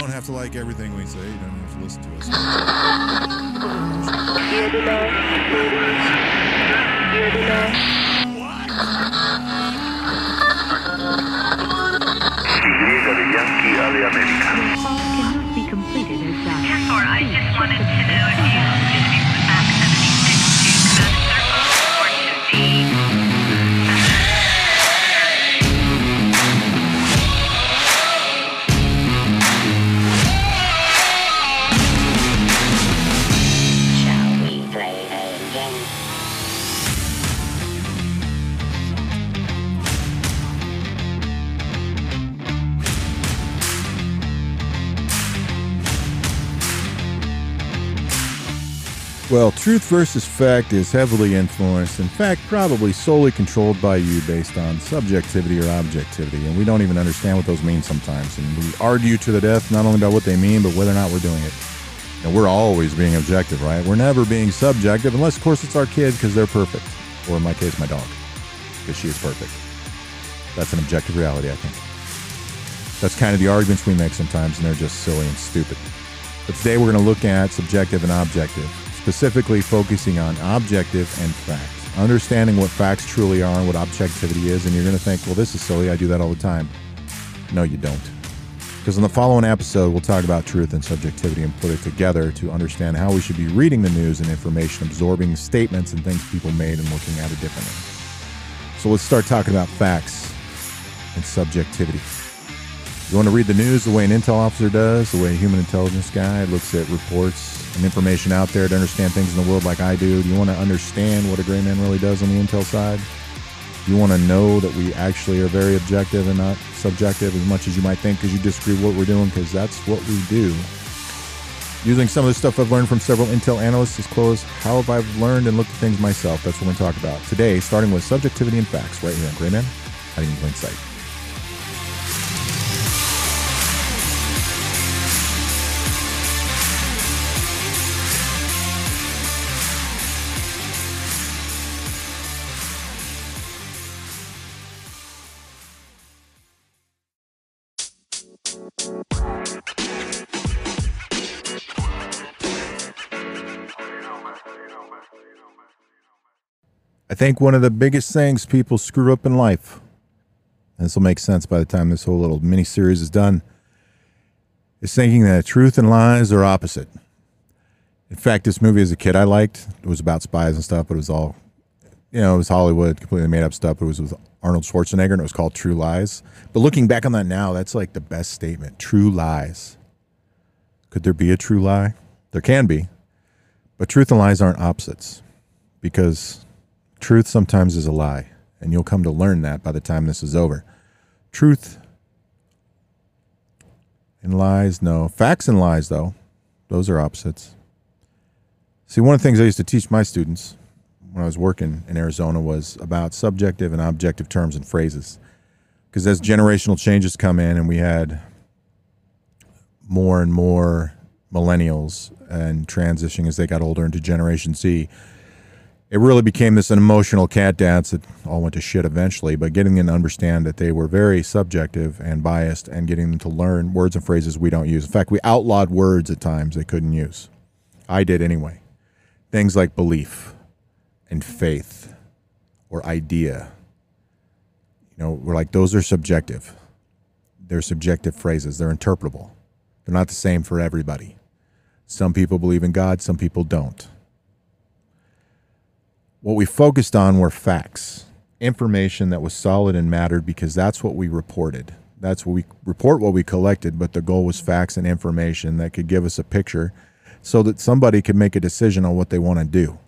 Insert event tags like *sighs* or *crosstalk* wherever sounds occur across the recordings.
don't have to like everything we say. You don't have to listen to us. Well, truth versus fact is heavily influenced, in fact, probably solely controlled by you based on subjectivity or objectivity. And we don't even understand what those mean sometimes. And we argue to the death not only about what they mean, but whether or not we're doing it. And we're always being objective, right? We're never being subjective, unless, of course, it's our kid because they're perfect. Or in my case, my dog, because she is perfect. That's an objective reality, I think. That's kind of the arguments we make sometimes, and they're just silly and stupid. But today we're going to look at subjective and objective, specifically focusing on objective and facts. Understanding what facts truly are and what objectivity is, and you're going to think, well, this is silly. I do that all the time. No, you don't. Because in the following episode, we'll talk about truth and subjectivity and put it together to understand how we should be reading the news and information, absorbing statements and things people made and looking at it differently. So let's start talking about facts and subjectivity. You want to read the news the way an intel officer does, the way a human intelligence guy looks at reports and information out there to understand things in the world like I do? Do you want to understand what a gray man really does on the intel side? Do you want to know that we actually are very objective and not subjective as much as you might think because you disagree with what we're doing? Because that's what we do. Using some of the stuff I've learned from several intel analysts as close, how have I learned and looked at things myself? That's what we're going to talk about today, starting with subjectivity and facts right here on Gray Man, in plain sight. Think one of the biggest things people screw up in life, and this will make sense by the time this whole little mini series is done, is thinking that truth and lies are opposite. In fact, this movie as a kid I liked. It was about spies and stuff, but it was all, you know, it was Hollywood, completely made up stuff. It was with Arnold Schwarzenegger and it was called True Lies. But looking back on that now, that's like the best statement True Lies. Could there be a true lie? There can be. But truth and lies aren't opposites because truth sometimes is a lie. And you'll come to learn that by the time this is over. Truth and lies, no. Facts and lies, though, those are opposites. See, one of the things I used to teach my students when I was working in Arizona was about subjective and objective terms and phrases. Because as generational changes come in, and we had more and more millennials and transitioning as they got older into Generation Z, it really became this an emotional cat dance that all went to shit eventually. But getting them to understand that they were very subjective and biased, and getting them to learn words and phrases we don't use. In fact, we outlawed words at times they couldn't use. I did anyway. Things like belief and faith or idea. You know, we're like, those are subjective. They're subjective phrases, they're interpretable. They're not the same for everybody. Some people believe in God, some people don't. What we focused on were facts, information that was solid and mattered because that's what we reported. That's what we report what we collected, but the goal was facts and information that could give us a picture so that somebody could make a decision on what they want to do.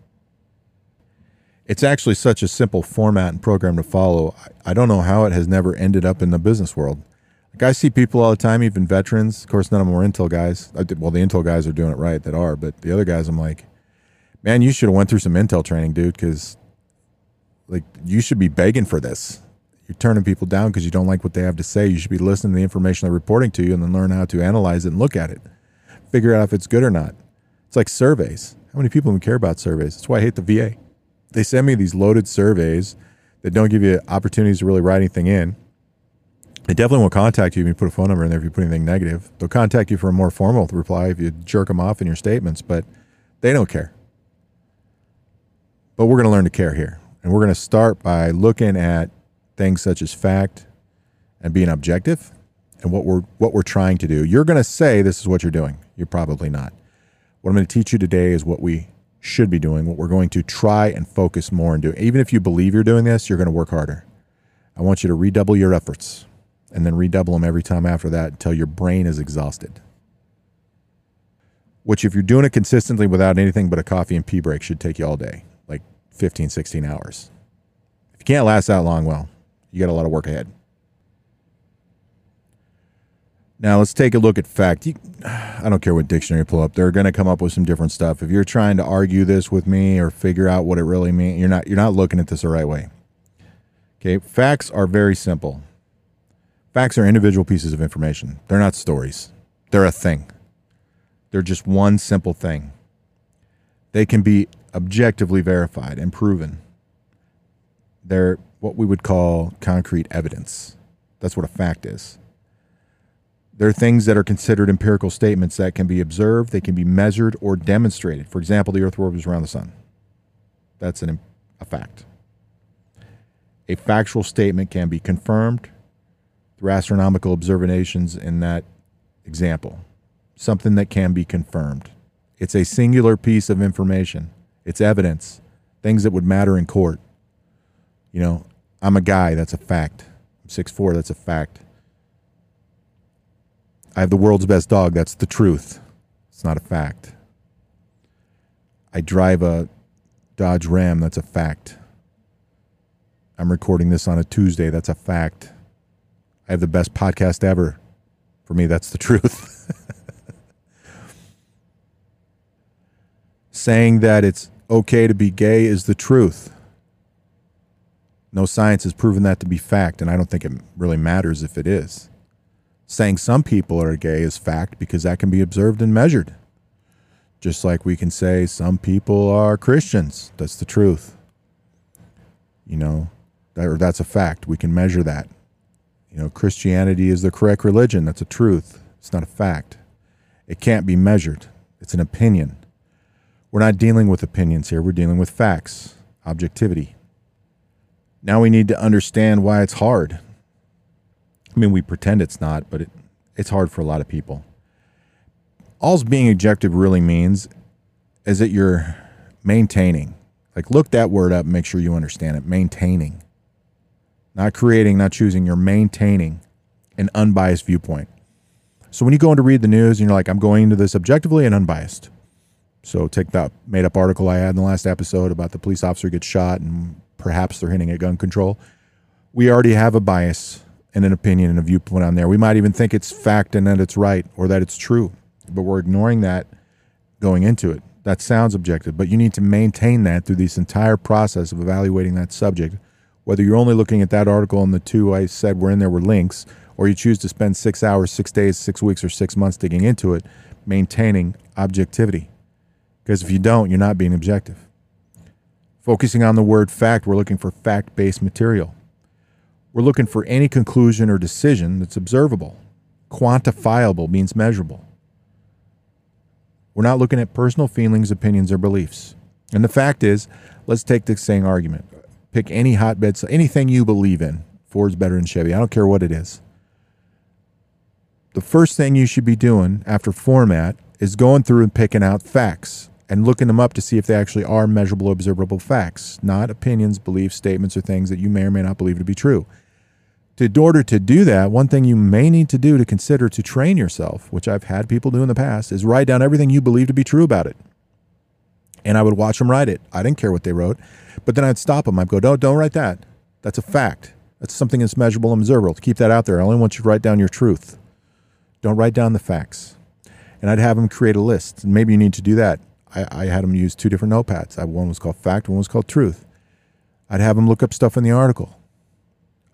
It's actually such a simple format and program to follow. I don't know how it has never ended up in the business world. Like I see people all the time, even veterans. Of course, none of them are Intel guys. Well, the Intel guys are doing it right that are, but the other guys, I'm like, man, you should have went through some Intel training, dude, because like you should be begging for this. You're turning people down because you don't like what they have to say. You should be listening to the information they're reporting to you and then learn how to analyze it and look at it, figure out if it's good or not. It's like surveys. How many people even care about surveys? That's why I hate the VA. They send me these loaded surveys that don't give you opportunities to really write anything in. They definitely won't contact you if you put a phone number in there if you put anything negative. They'll contact you for a more formal reply if you jerk them off in your statements, but they don't care. But we're going to learn to care here. And we're going to start by looking at things such as fact and being objective and what we're what we're trying to do. You're going to say this is what you're doing. You're probably not. What I'm going to teach you today is what we should be doing, what we're going to try and focus more on doing. Even if you believe you're doing this, you're going to work harder. I want you to redouble your efforts and then redouble them every time after that until your brain is exhausted. Which, if you're doing it consistently without anything but a coffee and pee break, should take you all day, 15, 16 hours. If you can't last that long, well, you got a lot of work ahead. Now let's take a look at fact. You, *sighs* I don't care what dictionary you pull up; they're going to come up with some different stuff. If you're trying to argue this with me or figure out what it really means, you're not you're not looking at this the right way. Okay, facts are very simple. Facts are individual pieces of information. They're not stories. They're a thing. They're just one simple thing. They can be objectively verified and proven. They're what we would call concrete evidence. That's what a fact is. There are things that are considered empirical statements that can be observed, they can be measured or demonstrated. For example, the earth orbits around the sun. That's an, a fact. A factual statement can be confirmed through astronomical observations in that example. Something that can be confirmed. It's a singular piece of information, it's evidence, things that would matter in court. You know, I'm a guy, that's a fact. I'm 6'4, that's a fact. I have the world's best dog. That's the truth. It's not a fact. I drive a Dodge Ram. That's a fact. I'm recording this on a Tuesday. That's a fact. I have the best podcast ever. For me, that's the truth. *laughs* Saying that it's okay to be gay is the truth. No science has proven that to be fact, and I don't think it really matters if it is saying some people are gay is fact because that can be observed and measured. Just like we can say some people are Christians. That's the truth. You know, that, or that's a fact. We can measure that. You know, Christianity is the correct religion. That's a truth. It's not a fact. It can't be measured. It's an opinion. We're not dealing with opinions here. We're dealing with facts, objectivity. Now we need to understand why it's hard I mean, we pretend it's not, but it, it's hard for a lot of people. All's being objective really means is that you're maintaining. Like, look that word up make sure you understand it. Maintaining. Not creating, not choosing. You're maintaining an unbiased viewpoint. So when you go in to read the news and you're like, I'm going into this objectively and unbiased. So take that made up article I had in the last episode about the police officer gets shot and perhaps they're hinting at gun control. We already have a bias and an opinion and a viewpoint on there. We might even think it's fact and that it's right or that it's true, but we're ignoring that going into it. That sounds objective, but you need to maintain that through this entire process of evaluating that subject. Whether you're only looking at that article and the two I said were in there were links, or you choose to spend six hours, six days, six weeks, or six months digging into it, maintaining objectivity. Because if you don't, you're not being objective. Focusing on the word fact, we're looking for fact based material. We're looking for any conclusion or decision that's observable. Quantifiable means measurable. We're not looking at personal feelings, opinions, or beliefs. And the fact is, let's take this same argument. Pick any hotbed, anything you believe in. Ford's better than Chevy. I don't care what it is. The first thing you should be doing after format is going through and picking out facts and looking them up to see if they actually are measurable, observable facts, not opinions, beliefs, statements, or things that you may or may not believe to be true in order to do that, one thing you may need to do to consider to train yourself, which I've had people do in the past, is write down everything you believe to be true about it. And I would watch them write it. I didn't care what they wrote, but then I'd stop them. I'd go, don't, don't write that. That's a fact. That's something that's measurable and observable. Keep that out there. I only want you to write down your truth. Don't write down the facts. And I'd have them create a list. Maybe you need to do that. I, I had them use two different notepads. One was called fact, one was called truth. I'd have them look up stuff in the article.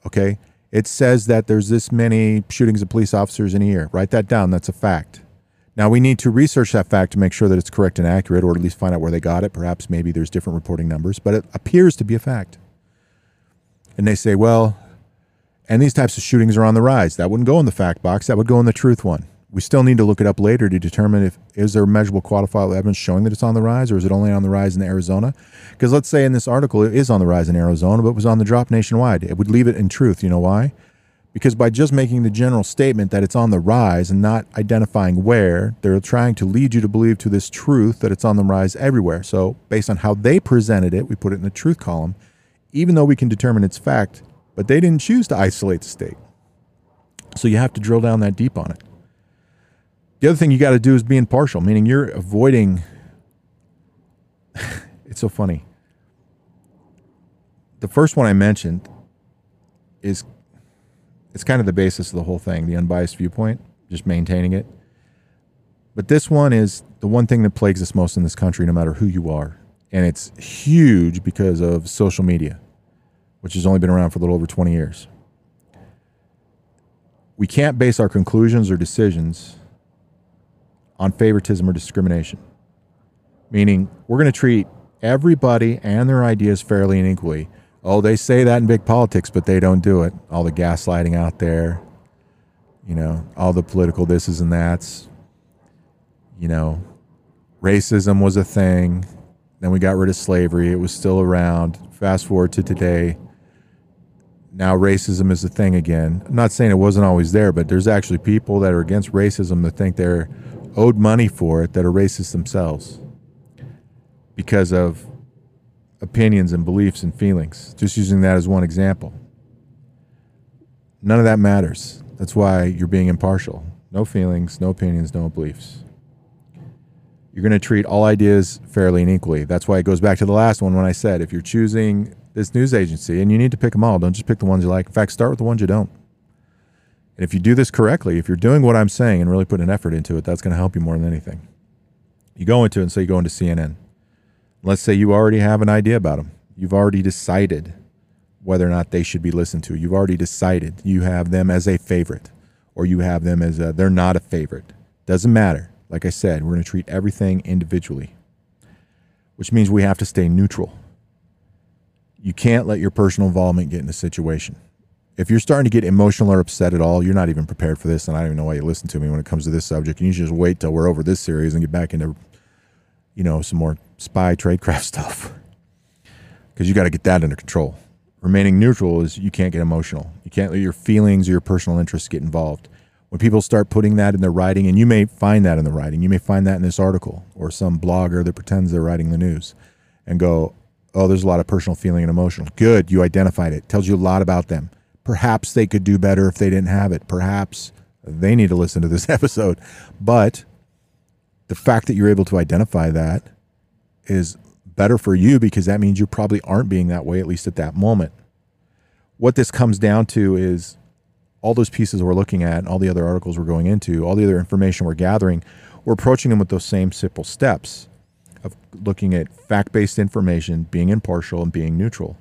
Okay it says that there's this many shootings of police officers in a year. Write that down. That's a fact. Now we need to research that fact to make sure that it's correct and accurate, or at least find out where they got it. Perhaps maybe there's different reporting numbers, but it appears to be a fact. And they say, well, And these types of shootings are on the rise. That wouldn't go in the fact box. That would go in the truth one. We still need to look it up later to determine if is there measurable quantifiable evidence showing that it's on the rise, or is it only on the rise in Arizona? Because let's say in this article it is on the rise in Arizona, but was on the drop nationwide. It would leave it in truth. You know why? Because by just making the general statement that it's on the rise and not identifying where, they're trying to lead you to believe to this truth that it's on the rise everywhere. So, based on how they presented it, we put it in the truth column, even though we can determine its fact, but they didn't choose to isolate the state. So, you have to drill down that deep on it. The other thing you got to do is be impartial, meaning you're avoiding. *laughs* it's so funny. The first one I mentioned is it's kind of the basis of the whole thing, the unbiased viewpoint, just maintaining it. But this one is the one thing that plagues us most in this country, no matter who you are. And it's huge because of social media, which has only been around for a little over 20 years. We can't base our conclusions or decisions on favoritism or discrimination. Meaning, we're going to treat everybody and their ideas fairly and equally. Oh, they say that in big politics, but they don't do it. All the gaslighting out there, you know, all the political thises and that's, you know, racism was a thing. Then we got rid of slavery. It was still around. Fast forward to today. Now racism is a thing again. I'm not saying it wasn't always there, but there's actually people that are against racism that think they're owed money for it that are racist themselves because of opinions and beliefs and feelings. Just using that as one example. None of that matters. That's why you're being impartial. No feelings, no opinions, no beliefs. You're going to treat all ideas fairly and equally. That's why it goes back to the last one when I said if you're choosing this news agency, and you need to pick them all, don't just pick the ones you like. In fact, start with the ones you don't. And if you do this correctly, if you're doing what I'm saying and really putting an effort into it, that's going to help you more than anything. You go into it and say you go into CNN. Let's say you already have an idea about them. You've already decided whether or not they should be listened to. You've already decided you have them as a favorite or you have them as a, they're not a favorite. Doesn't matter. Like I said, we're going to treat everything individually, which means we have to stay neutral. You can't let your personal involvement get in the situation. If you're starting to get emotional or upset at all, you're not even prepared for this, and I don't even know why you listen to me when it comes to this subject. You just wait till we're over this series and get back into, you know, some more spy tradecraft *laughs* stuff, because you got to get that under control. Remaining neutral is you can't get emotional. You can't let your feelings or your personal interests get involved. When people start putting that in their writing, and you may find that in the writing, you may find that in this article or some blogger that pretends they're writing the news, and go, "Oh, there's a lot of personal feeling and emotional." Good, you identified it. Tells you a lot about them Perhaps they could do better if they didn't have it. Perhaps they need to listen to this *laughs* episode. But the fact that you're able to identify that is better for you because that means you probably aren't being that way, at least at that moment. What this comes down to is all those pieces we're looking at, all the other articles we're going into, all the other information we're gathering, we're approaching them with those same simple steps of looking at fact based information, being impartial, and being neutral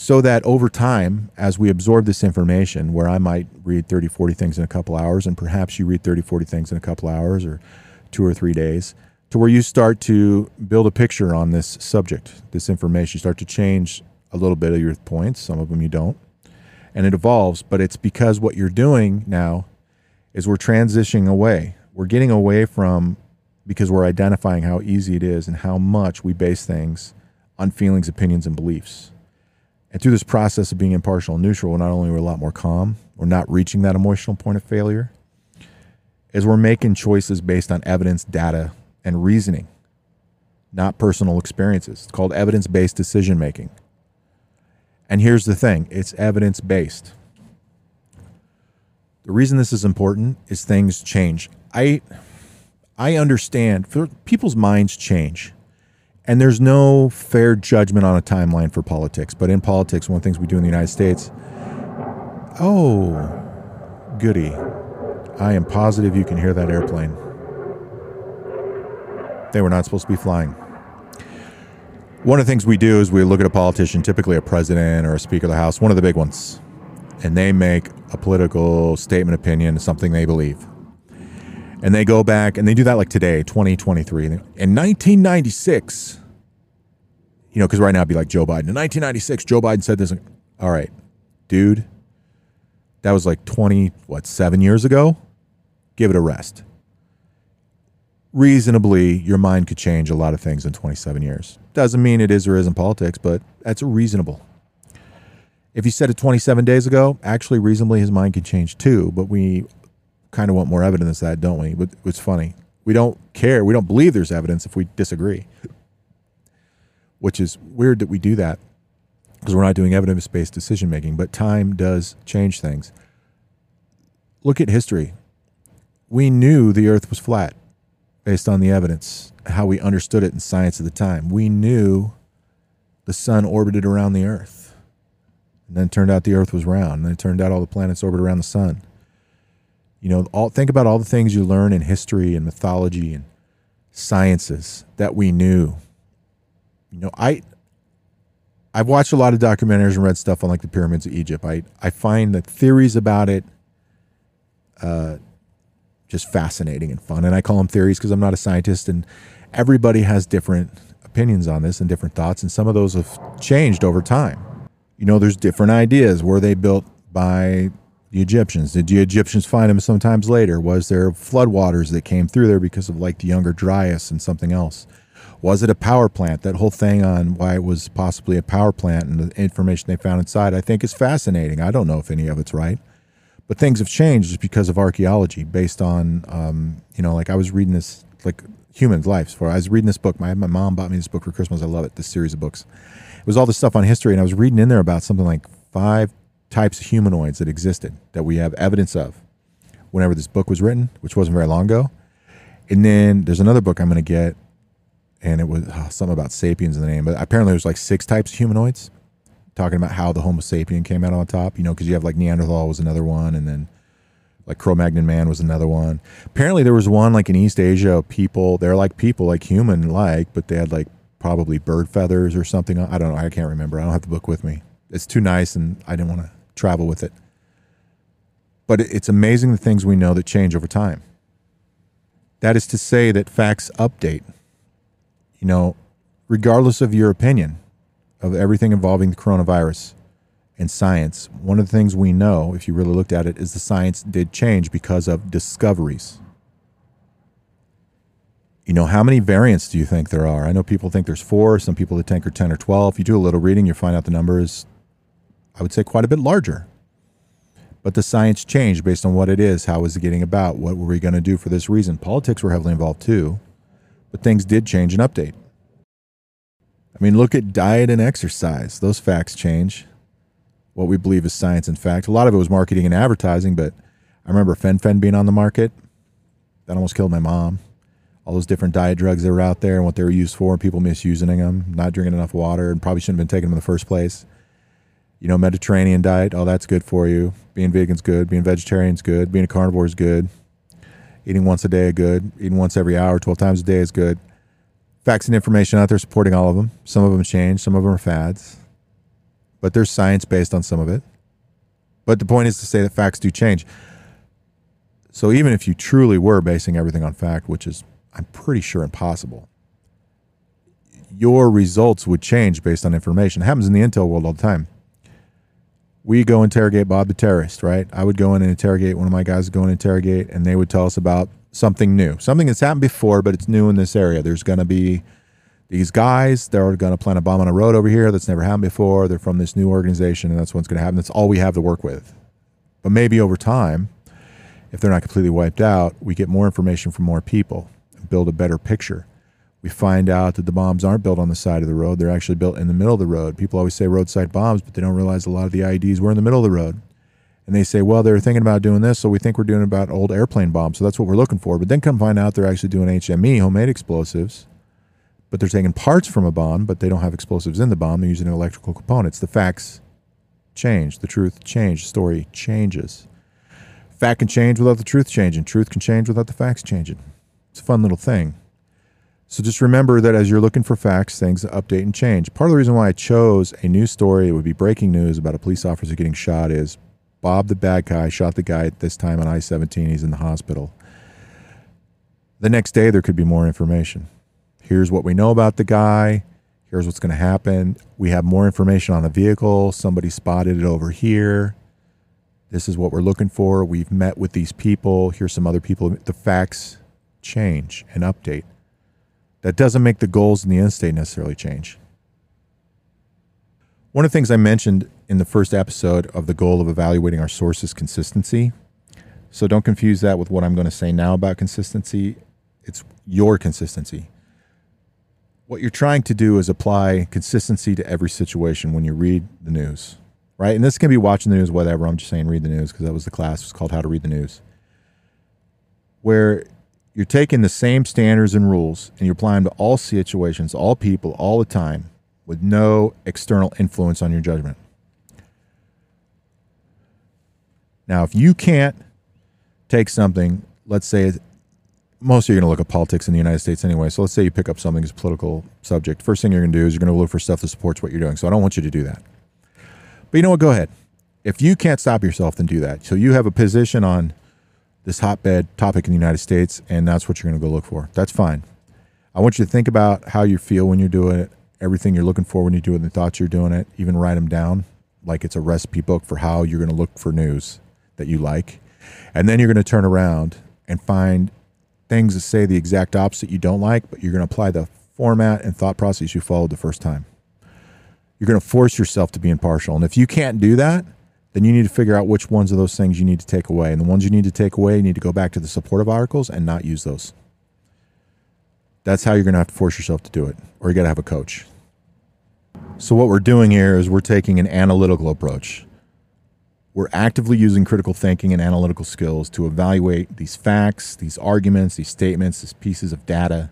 so that over time, as we absorb this information, where I might read 30, 40 things in a couple hours, and perhaps you read 30, 40 things in a couple hours or two or three days, to where you start to build a picture on this subject, this information. You start to change a little bit of your points, some of them you don't, and it evolves. But it's because what you're doing now is we're transitioning away. We're getting away from because we're identifying how easy it is and how much we base things on feelings, opinions, and beliefs. And through this process of being impartial and neutral, not only we're we a lot more calm, we're not reaching that emotional point of failure, is we're making choices based on evidence, data, and reasoning, not personal experiences. It's called evidence based decision making. And here's the thing it's evidence based. The reason this is important is things change. I I understand people's minds change. And there's no fair judgment on a timeline for politics. But in politics, one of the things we do in the United States, oh, goody. I am positive you can hear that airplane. They were not supposed to be flying. One of the things we do is we look at a politician, typically a president or a speaker of the House, one of the big ones, and they make a political statement, opinion, something they believe. And they go back and they do that like today, 2023. In 1996, you know, because right now it'd be like Joe Biden. In 1996, Joe Biden said this. All right, dude, That was like 20, what, seven years ago? Give it a rest. Reasonably, your mind could change a lot of things in 27 years. Doesn't mean it is or isn't politics, but that's reasonable. If you said it 27 days ago, actually, reasonably, his mind could change too, but we kind of want more evidence of that, don't we? But it's funny. We don't care. We don't believe there's evidence if we disagree, which is weird that we do that because we're not doing evidence based decision making, but time does change things. Look at history. We knew the earth was flat based on the evidence, how we understood it in science at the time. We knew the sun orbited around the earth. And then it turned out the earth was round. And then it turned out all the planets orbit around the sun. You know, all think about all the things you learn in history and mythology and sciences that we knew. You know, I I've watched a lot of documentaries and read stuff on like the pyramids of Egypt. I I find the theories about it uh just fascinating and fun. And I call them theories because I'm not a scientist and everybody has different opinions on this and different thoughts and some of those have changed over time. You know, there's different ideas. Were they built by the Egyptians? Did the Egyptians find them sometimes later? Was there floodwaters that came through there because of like the younger Dryas and something else? Was it a power plant? That whole thing on why it was possibly a power plant and the information they found inside, I think is fascinating. I don't know if any of it's right, but things have changed just because of archaeology based on, um, you know, like I was reading this, like human lives for, I was reading this book. My, my mom bought me this book for Christmas. I love it, this series of books. It was all this stuff on history, and I was reading in there about something like five types of humanoids that existed that we have evidence of whenever this book was written, which wasn't very long ago. And then there's another book I'm going to get, and it was oh, something about sapiens in the name, but apparently there's like six types of humanoids, talking about how the Homo sapien came out on top. You know, because you have like Neanderthal was another one, and then like Cro-Magnon man was another one. Apparently there was one like in East Asia, people they're like people, like human like, but they had like probably bird feathers or something. I don't know. I can't remember. I don't have the book with me. It's too nice, and I didn't want to travel with it. But it's amazing the things we know that change over time. That is to say that facts update. You know, regardless of your opinion of everything involving the coronavirus and science, one of the things we know, if you really looked at it, is the science did change because of discoveries. You know, how many variants do you think there are? I know people think there's four, some people that think are 10 or 12. If you do a little reading, you find out the number is I would say quite a bit larger. But the science changed based on what it is, how is it getting about, what were we going to do for this reason. Politics were heavily involved too, but things did change and update. I mean, look at diet and exercise. Those facts change. What we believe is science and fact. A lot of it was marketing and advertising, but I remember fen-phen being on the market. That almost killed my mom. All those different diet drugs that were out there and what they were used for, and people misusing them, not drinking enough water, and probably shouldn't have been taking them in the first place you know, Mediterranean diet, all that's good for you. Being vegan's good. Being vegetarian's good. Being a carnivore is good. Eating once a day is good. Eating once every hour, 12 times a day is good. Facts and information out there supporting all of them. Some of them change, some of them are fads. But there's science based on some of it. But the point is to say that facts do change. So even if you truly were basing everything on fact, which is, I'm pretty sure, impossible, your results would change based on information. It happens in the intel world all the time we go interrogate Bob the terrorist, right? I would go in and interrogate one of my guys would go and interrogate, and they would tell us about something new, something that's happened before, but it's new in this area. There's going to be these guys, they're going to plant a bomb on a road over here that's never happened before. They're from this new organization, and that's what's going to happen. That's all we have to work with. But maybe over time, if they're not completely wiped out, we get more information from more people and build a better picture we find out that the bombs aren't built on the side of the road. They're actually built in the middle of the road. People always say roadside bombs, but they don't realize a lot of the IEDs were in the middle of the road. And they say, well, they're thinking about doing this, so we think we're doing about old airplane bombs. So that's what we're looking for. But then come find out they're actually doing HME, homemade explosives. But they're taking parts from a bomb, but they don't have explosives in the bomb. They're using electrical components. The facts change. The truth changes, The story changes. Fact can change without the truth changing. Truth can change without the facts changing. It's a fun little thing. So just remember that as you're looking for facts, things update and change. Part of the reason why I chose a news story, it would be breaking news about a police officer getting shot, is Bob the bad guy shot the guy at this time on I 17. He's in the hospital. The next day, there could be more information. Here's what we know about the guy. Here's what's going to happen. We have more information on the vehicle. Somebody spotted it over here. This is what we're looking for. We've met with these people. Here's some other people. The facts change and update. That doesn't make the goals in the end state necessarily change. One of the things I mentioned in the first episode of the goal of evaluating our sources consistency. So don't confuse that with what I'm going to say now about consistency. It's your consistency. What you're trying to do is apply consistency to every situation when you read the news, right? And this can be watching the news, whatever. I'm just saying read the news because that was the class. It's called How to Read the News. Where you're taking the same standards and rules and you're applying them to all situations, all people, all the time with no external influence on your judgment. Now, if you can't take something, let's say most of you are going to look at politics in the United States anyway. So let's say you pick up something as a political subject. First thing you're going to do is you're going to look for stuff that supports what you're doing. So I don't want you to do that. But you know what? Go ahead. If you can't stop yourself, then do that. So you have a position on this hotbed topic in the United States, and that's what you're going to go look for. That's fine. I want you to think about how you feel when you're doing it, everything you're looking for when you do it, the thoughts you're doing it. Even write them down like it's a recipe book for how you're going to look for news that you like. And then you're going to turn around and find things that say the exact opposite you don't like, but you're going to apply the format and thought process you followed the first time. You're going to force yourself to be impartial. And if you can't do that, then you need to figure out which ones of those things you need to take away. And the ones you need to take away, you need to go back to the supportive articles and not use those. That's how you're going to have to force yourself to do it, or you got to have a coach. So, what we're doing here is we're taking an analytical approach. We're actively using critical thinking and analytical skills to evaluate these facts, these arguments, these statements, these pieces of data,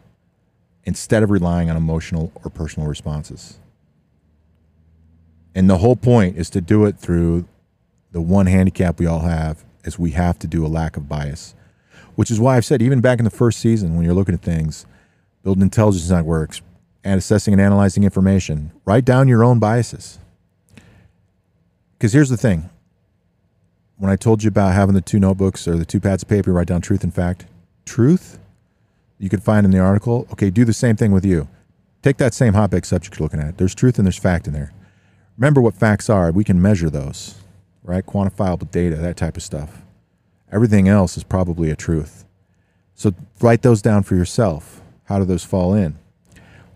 instead of relying on emotional or personal responses. And the whole point is to do it through the one handicap we all have is we have to do a lack of bias. Which is why I've said even back in the first season when you're looking at things, building intelligence networks, and assessing and analyzing information, write down your own biases. Because here's the thing. When I told you about having the two notebooks or the two pads of paper, write down truth and fact. Truth you could find in the article. Okay, do the same thing with you. Take that same hotbed subject you're looking at. There's truth and there's fact in there. Remember what facts are. We can measure those, right? Quantifiable data, that type of stuff. Everything else is probably a truth. So write those down for yourself. How do those fall in?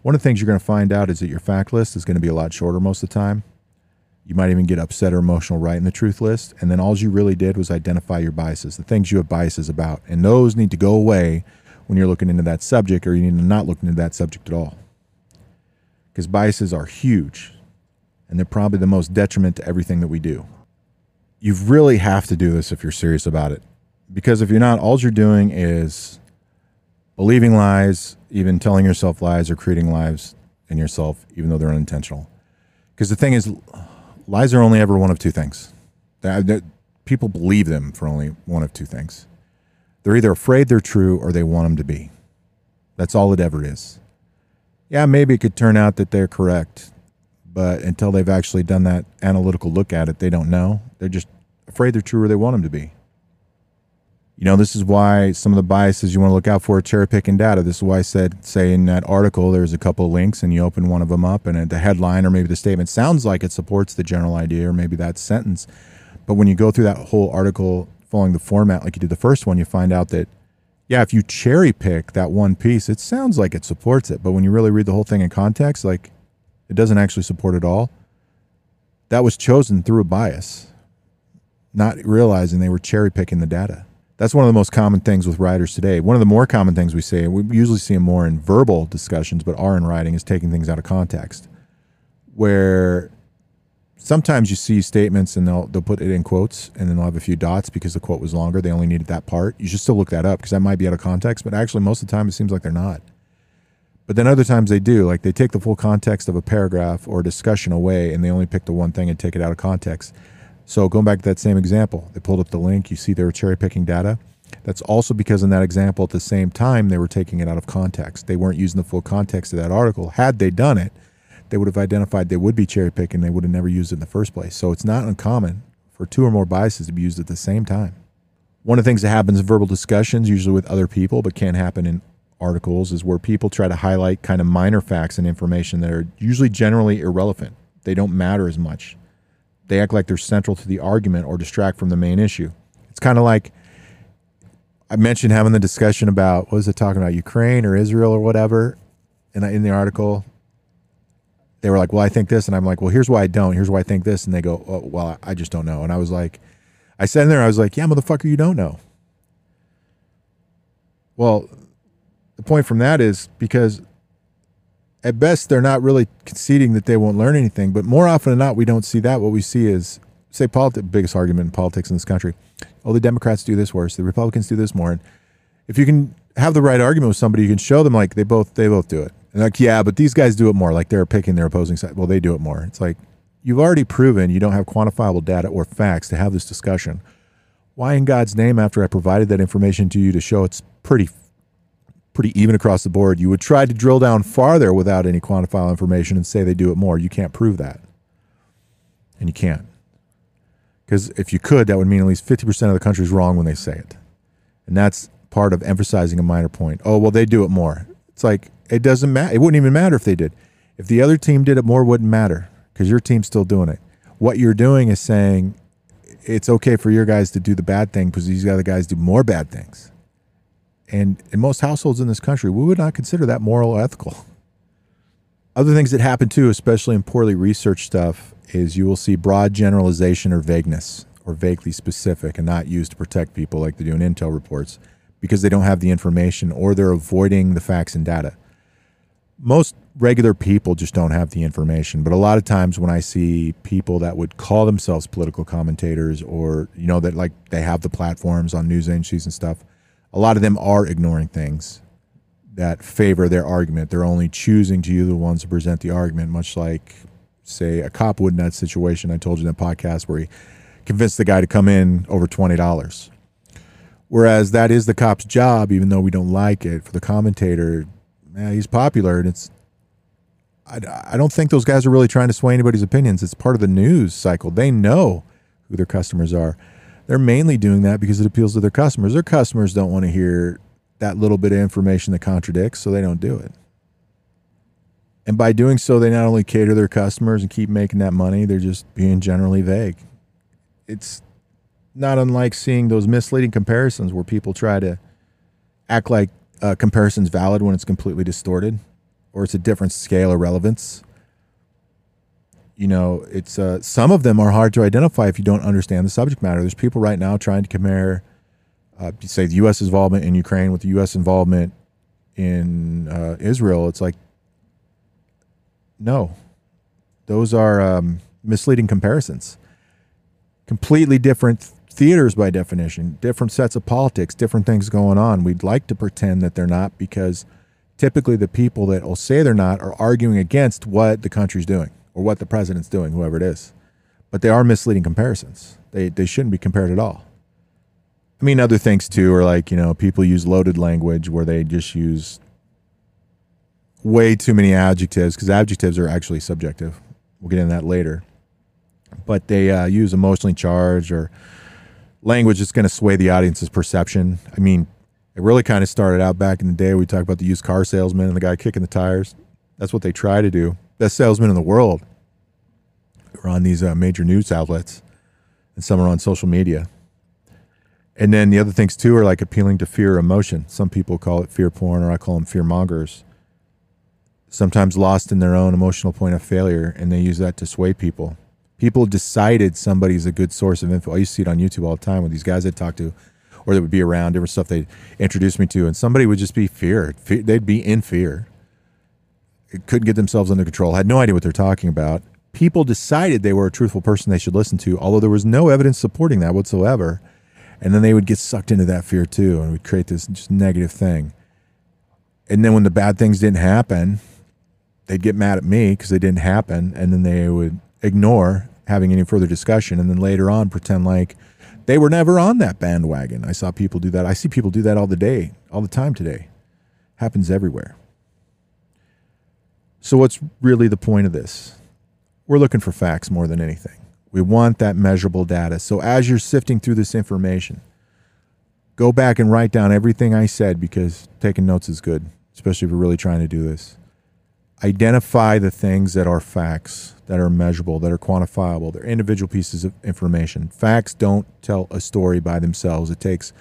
One of the things you're going to find out is that your fact list is going to be a lot shorter most of the time. You might even get upset or emotional writing the truth list. And then all you really did was identify your biases, the things you have biases about. And those need to go away when you're looking into that subject or you need to not look into that subject at all. Because biases are huge and they're probably the most detriment to everything that we do. You really have to do this if you're serious about it. Because if you're not, all you're doing is believing lies, even telling yourself lies or creating lies in yourself, even though they're unintentional. Because the thing is, lies are only ever one of two things. That, uh, that- people believe them for only one of two things. They're either afraid they're true or they want them to be. That's all it ever is. Yeah, maybe it could turn out that they're correct, but until they've actually done that analytical look at it, they don't know. They're just afraid they're true or they want them to be. You know, this is why some of the biases you want to look out for are cherry picking data. This is why I said, say in that article, there's a couple of links and you open one of them up and the headline or maybe the statement sounds like it supports the general idea or maybe that sentence. But when you go through that whole article following the format like you did the first one, you find out that, yeah, if you cherry pick that one piece, it sounds like it supports it. But when you really read the whole thing in context, like it doesn't actually support it all. That was chosen through a bias, not realizing they were cherry picking the data. That's one of the most common things with writers today. One of the more common things we say, we usually see them more in verbal discussions, but are in writing, is taking things out of context. Where sometimes you see statements and they'll they'll put it in quotes and then they'll have a few dots because the quote was longer. They only needed that part. You should still look that up because that might be out of context, but actually most of the time it seems like they're not. But then other times they do, like they take the full context of a paragraph or a discussion away and they only pick the one thing and take it out of context. So going back to that same example, they pulled up the link, you see they were cherry picking data. That's also because in that example at the same time they were taking it out of context. They weren't using the full context of that article. Had they done it, they would have identified they would be cherry picking, they would have never used it in the first place. So it's not uncommon for two or more biases to be used at the same time. One of the things that happens in verbal discussions, usually with other people, but can happen in articles, is where people try to highlight kind of minor facts and information that are usually generally irrelevant. They don't matter as much. they act like they're central to the argument or distract from the main issue. It's kind of like I mentioned having the discussion about what was it talking about Ukraine or Israel or whatever, and in the article they were like, "Well, I think this," and I'm like, "Well, here's why I don't. Here's why I think this," and they go, oh, "Well, I just don't know." And I was like, I said in there, I was like, "Yeah, motherfucker, you don't know." Well, the point from that is because at best they're not really conceding that they won't learn anything, but more often than not, we don't see that. What we see is, say, politi- biggest argument in politics in this country. Oh, the Democrats do this worse. The Republicans do this more. And if you can have the right argument with somebody, you can show them like they both they both do it. And like, yeah, but these guys do it more. Like they're picking their opposing side. Well, they do it more. It's like you've already proven you don't have quantifiable data or facts to have this discussion. Why in God's name, after I provided that information to you to show it's pretty pretty even across the board, you would try to drill down farther without any quantifiable information and say they do it more. You can't prove that. And you can't. Because if you could, that would mean at least 50% of the country is wrong when they say it. And that's part of emphasizing a minor point. Oh, well, they do it more. It's like, it doesn't matter. It wouldn't even matter if they did. If the other team did it more, it wouldn't matter because your team's still doing it. What you're doing is saying it's okay for your guys to do the bad thing because these other guys do more bad things. And in most households in this country, we would not consider that moral or ethical. Other things that happen too, especially in poorly researched stuff, is you will see broad generalization or vagueness or vaguely specific and not used to protect people like they do in intel reports because they don't have the information or they're avoiding the facts and data. Most regular people just don't have the information, but a lot of times when I see people that would call themselves political commentators or you know that like they have the platforms on news agencies and stuff, a lot of them are ignoring things that favor their argument. They're only choosing to use the ones to present the argument, much like, say, a cop would in that situation. I told you in that podcast where he convinced the guy to come in over $20. Whereas that is the cop's job, even though we don't like it. For the commentator, man, he's popular, and it's. I, I don't think those guys are really trying to sway anybody's opinions. It's part of the news cycle. They know who their customers are. They're mainly doing that because it appeals to their customers. Their customers don't want to hear that little bit of information that contradicts, so they don't do it. And by doing so, they not only cater their customers and keep making that money, they're just being generally vague. It's not unlike seeing those misleading comparisons where people try to act like a comparison's valid when it's completely distorted or it's a different scale of relevance. You know, it's uh, some of them are hard to identify if you don't understand the subject matter. There's people right now trying to compare, uh, say, the U.S. involvement in Ukraine with the U.S. involvement in uh, Israel. It's like, no, those are um, misleading comparisons. Completely different theaters by definition, different sets of politics, different things going on. We'd like to pretend that they're not because typically the people that will say they're not are arguing against what the country's doing or what the president's doing, whoever it is. But they are misleading comparisons. They they shouldn't be compared at all. I mean, other things too are like you know people use loaded language where they just use way too many adjectives because adjectives are actually subjective. We'll get into that later. But they uh, use emotionally charged or language that's going to sway the audience's perception. I mean, it really kind of started out back in the day. We talked about the used car salesman and the guy kicking the tires. That's what they try to do. Best salesman in the world are on these uh, major news outlets, and some are on social media. And then the other things too are like appealing to fear or emotion. Some people call it fear porn, or I call them fear mongers. Sometimes lost in their own emotional point of failure, and they use that to sway people. People decided somebody's a good source of info. I used to see it on YouTube all the time with these guys I'd talk to, or that would be around different stuff they introduced me to, and somebody would just be fear. Fe- They'd be in fear. Couldn't get themselves under control. Had no idea what they're talking about. People decided they were a truthful person they should listen to, although there was no evidence supporting that whatsoever. And then they would get sucked into that fear too, and would create this just negative thing. And then when the bad things didn't happen, they'd get mad at me because they didn't happen, and then they would ignore having any further discussion, and then later on pretend like they were never on that bandwagon. I saw people do that. I see people do that all the day, all the time today. Happens everywhere. So, what's really the point of this? We're looking for facts more than anything. We want that measurable data. So, as you're sifting through this information, go back and write down everything I said because taking notes is good, especially if you're really trying to do this. identify the things that are facts, that are measurable, that are quantifiable. They're individual pieces of information. Facts don't tell a story by themselves. It takes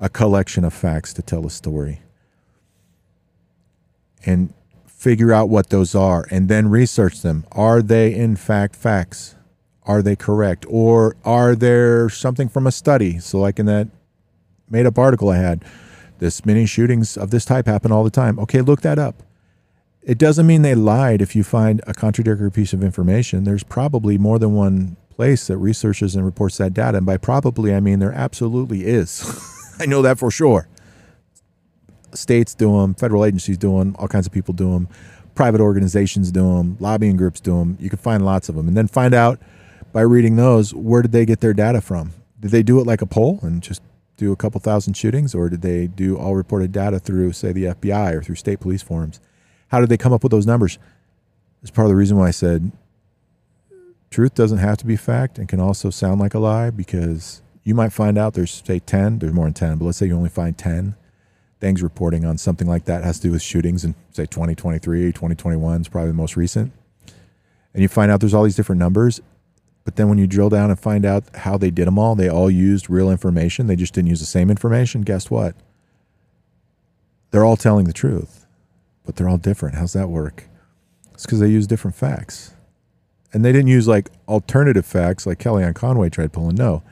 a collection of facts to tell a story. And figure out what those are and then research them. Are they in fact facts? Are they correct? Or are there something from a study? So, like in that made up article I had, this many shootings of this type happen all the time. Okay, look that up. It doesn't mean they lied if you find a contradictory piece of information. There's probably more than one place that researches and reports that data. And by probably, I mean there absolutely is. *laughs* I know that for sure. States do them, federal agencies do them, all kinds of people do them, private organizations do them, lobbying groups do them. You can find lots of them. And then find out by reading those where did they get their data from? Did they do it like a poll and just do a couple thousand shootings, or did they do all reported data through, say, the FBI or through state police forums? How did they come up with those numbers? It's part of the reason why I said truth doesn't have to be fact and can also sound like a lie because you might find out there's, say, 10, there's more than 10, but let's say you only find 10 things reporting on something like that has to do with shootings in, say, 2023, 2021 is probably the most recent. And you find out there's all these different numbers. But then when you drill down and find out how they did them all, they all used real information. They just didn't use the same information. Guess what? They're all telling the truth, but they're all different. How's that work? It's because they use different facts. And they didn't use like alternative facts like Kellyanne Conway tried pulling. No,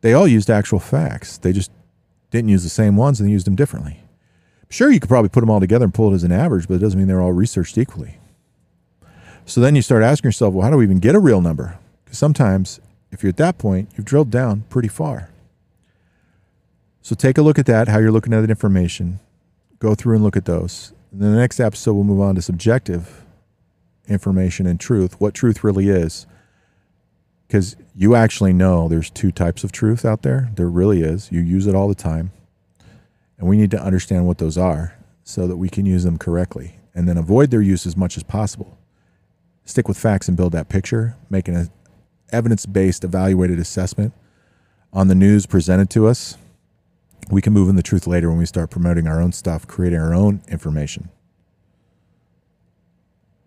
they all used actual facts. They just didn't use the same ones and they used them differently. Sure, you could probably put them all together and pull it as an average, but it doesn't mean they're all researched equally. So then you start asking yourself, well, how do we even get a real number? Because sometimes, if you're at that point, you've drilled down pretty far. So take a look at that, how you're looking at that information. Go through and look at those. And then the next episode, we'll move on to subjective information and truth, what truth really is. Because you actually know there's two types of truth out there. There really is. You use it all the time. And we need to understand what those are so that we can use them correctly and then avoid their use as much as possible. Stick with facts and build that picture, making an evidence based, evaluated assessment on the news presented to us. We can move in the truth later when we start promoting our own stuff, creating our own information.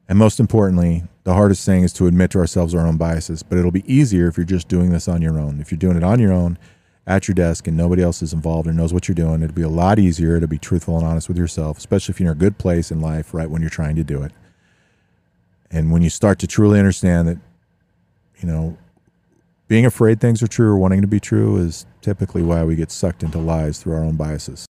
And most importantly, the hardest thing is to admit to ourselves our own biases, but it'll be easier if you're just doing this on your own. If you're doing it on your own at your desk and nobody else is involved or knows what you're doing, it'll be a lot easier to be truthful and honest with yourself, especially if you're in a good place in life right when you're trying to do it. And when you start to truly understand that, you know, being afraid things are true or wanting to be true is typically why we get sucked into lies through our own biases.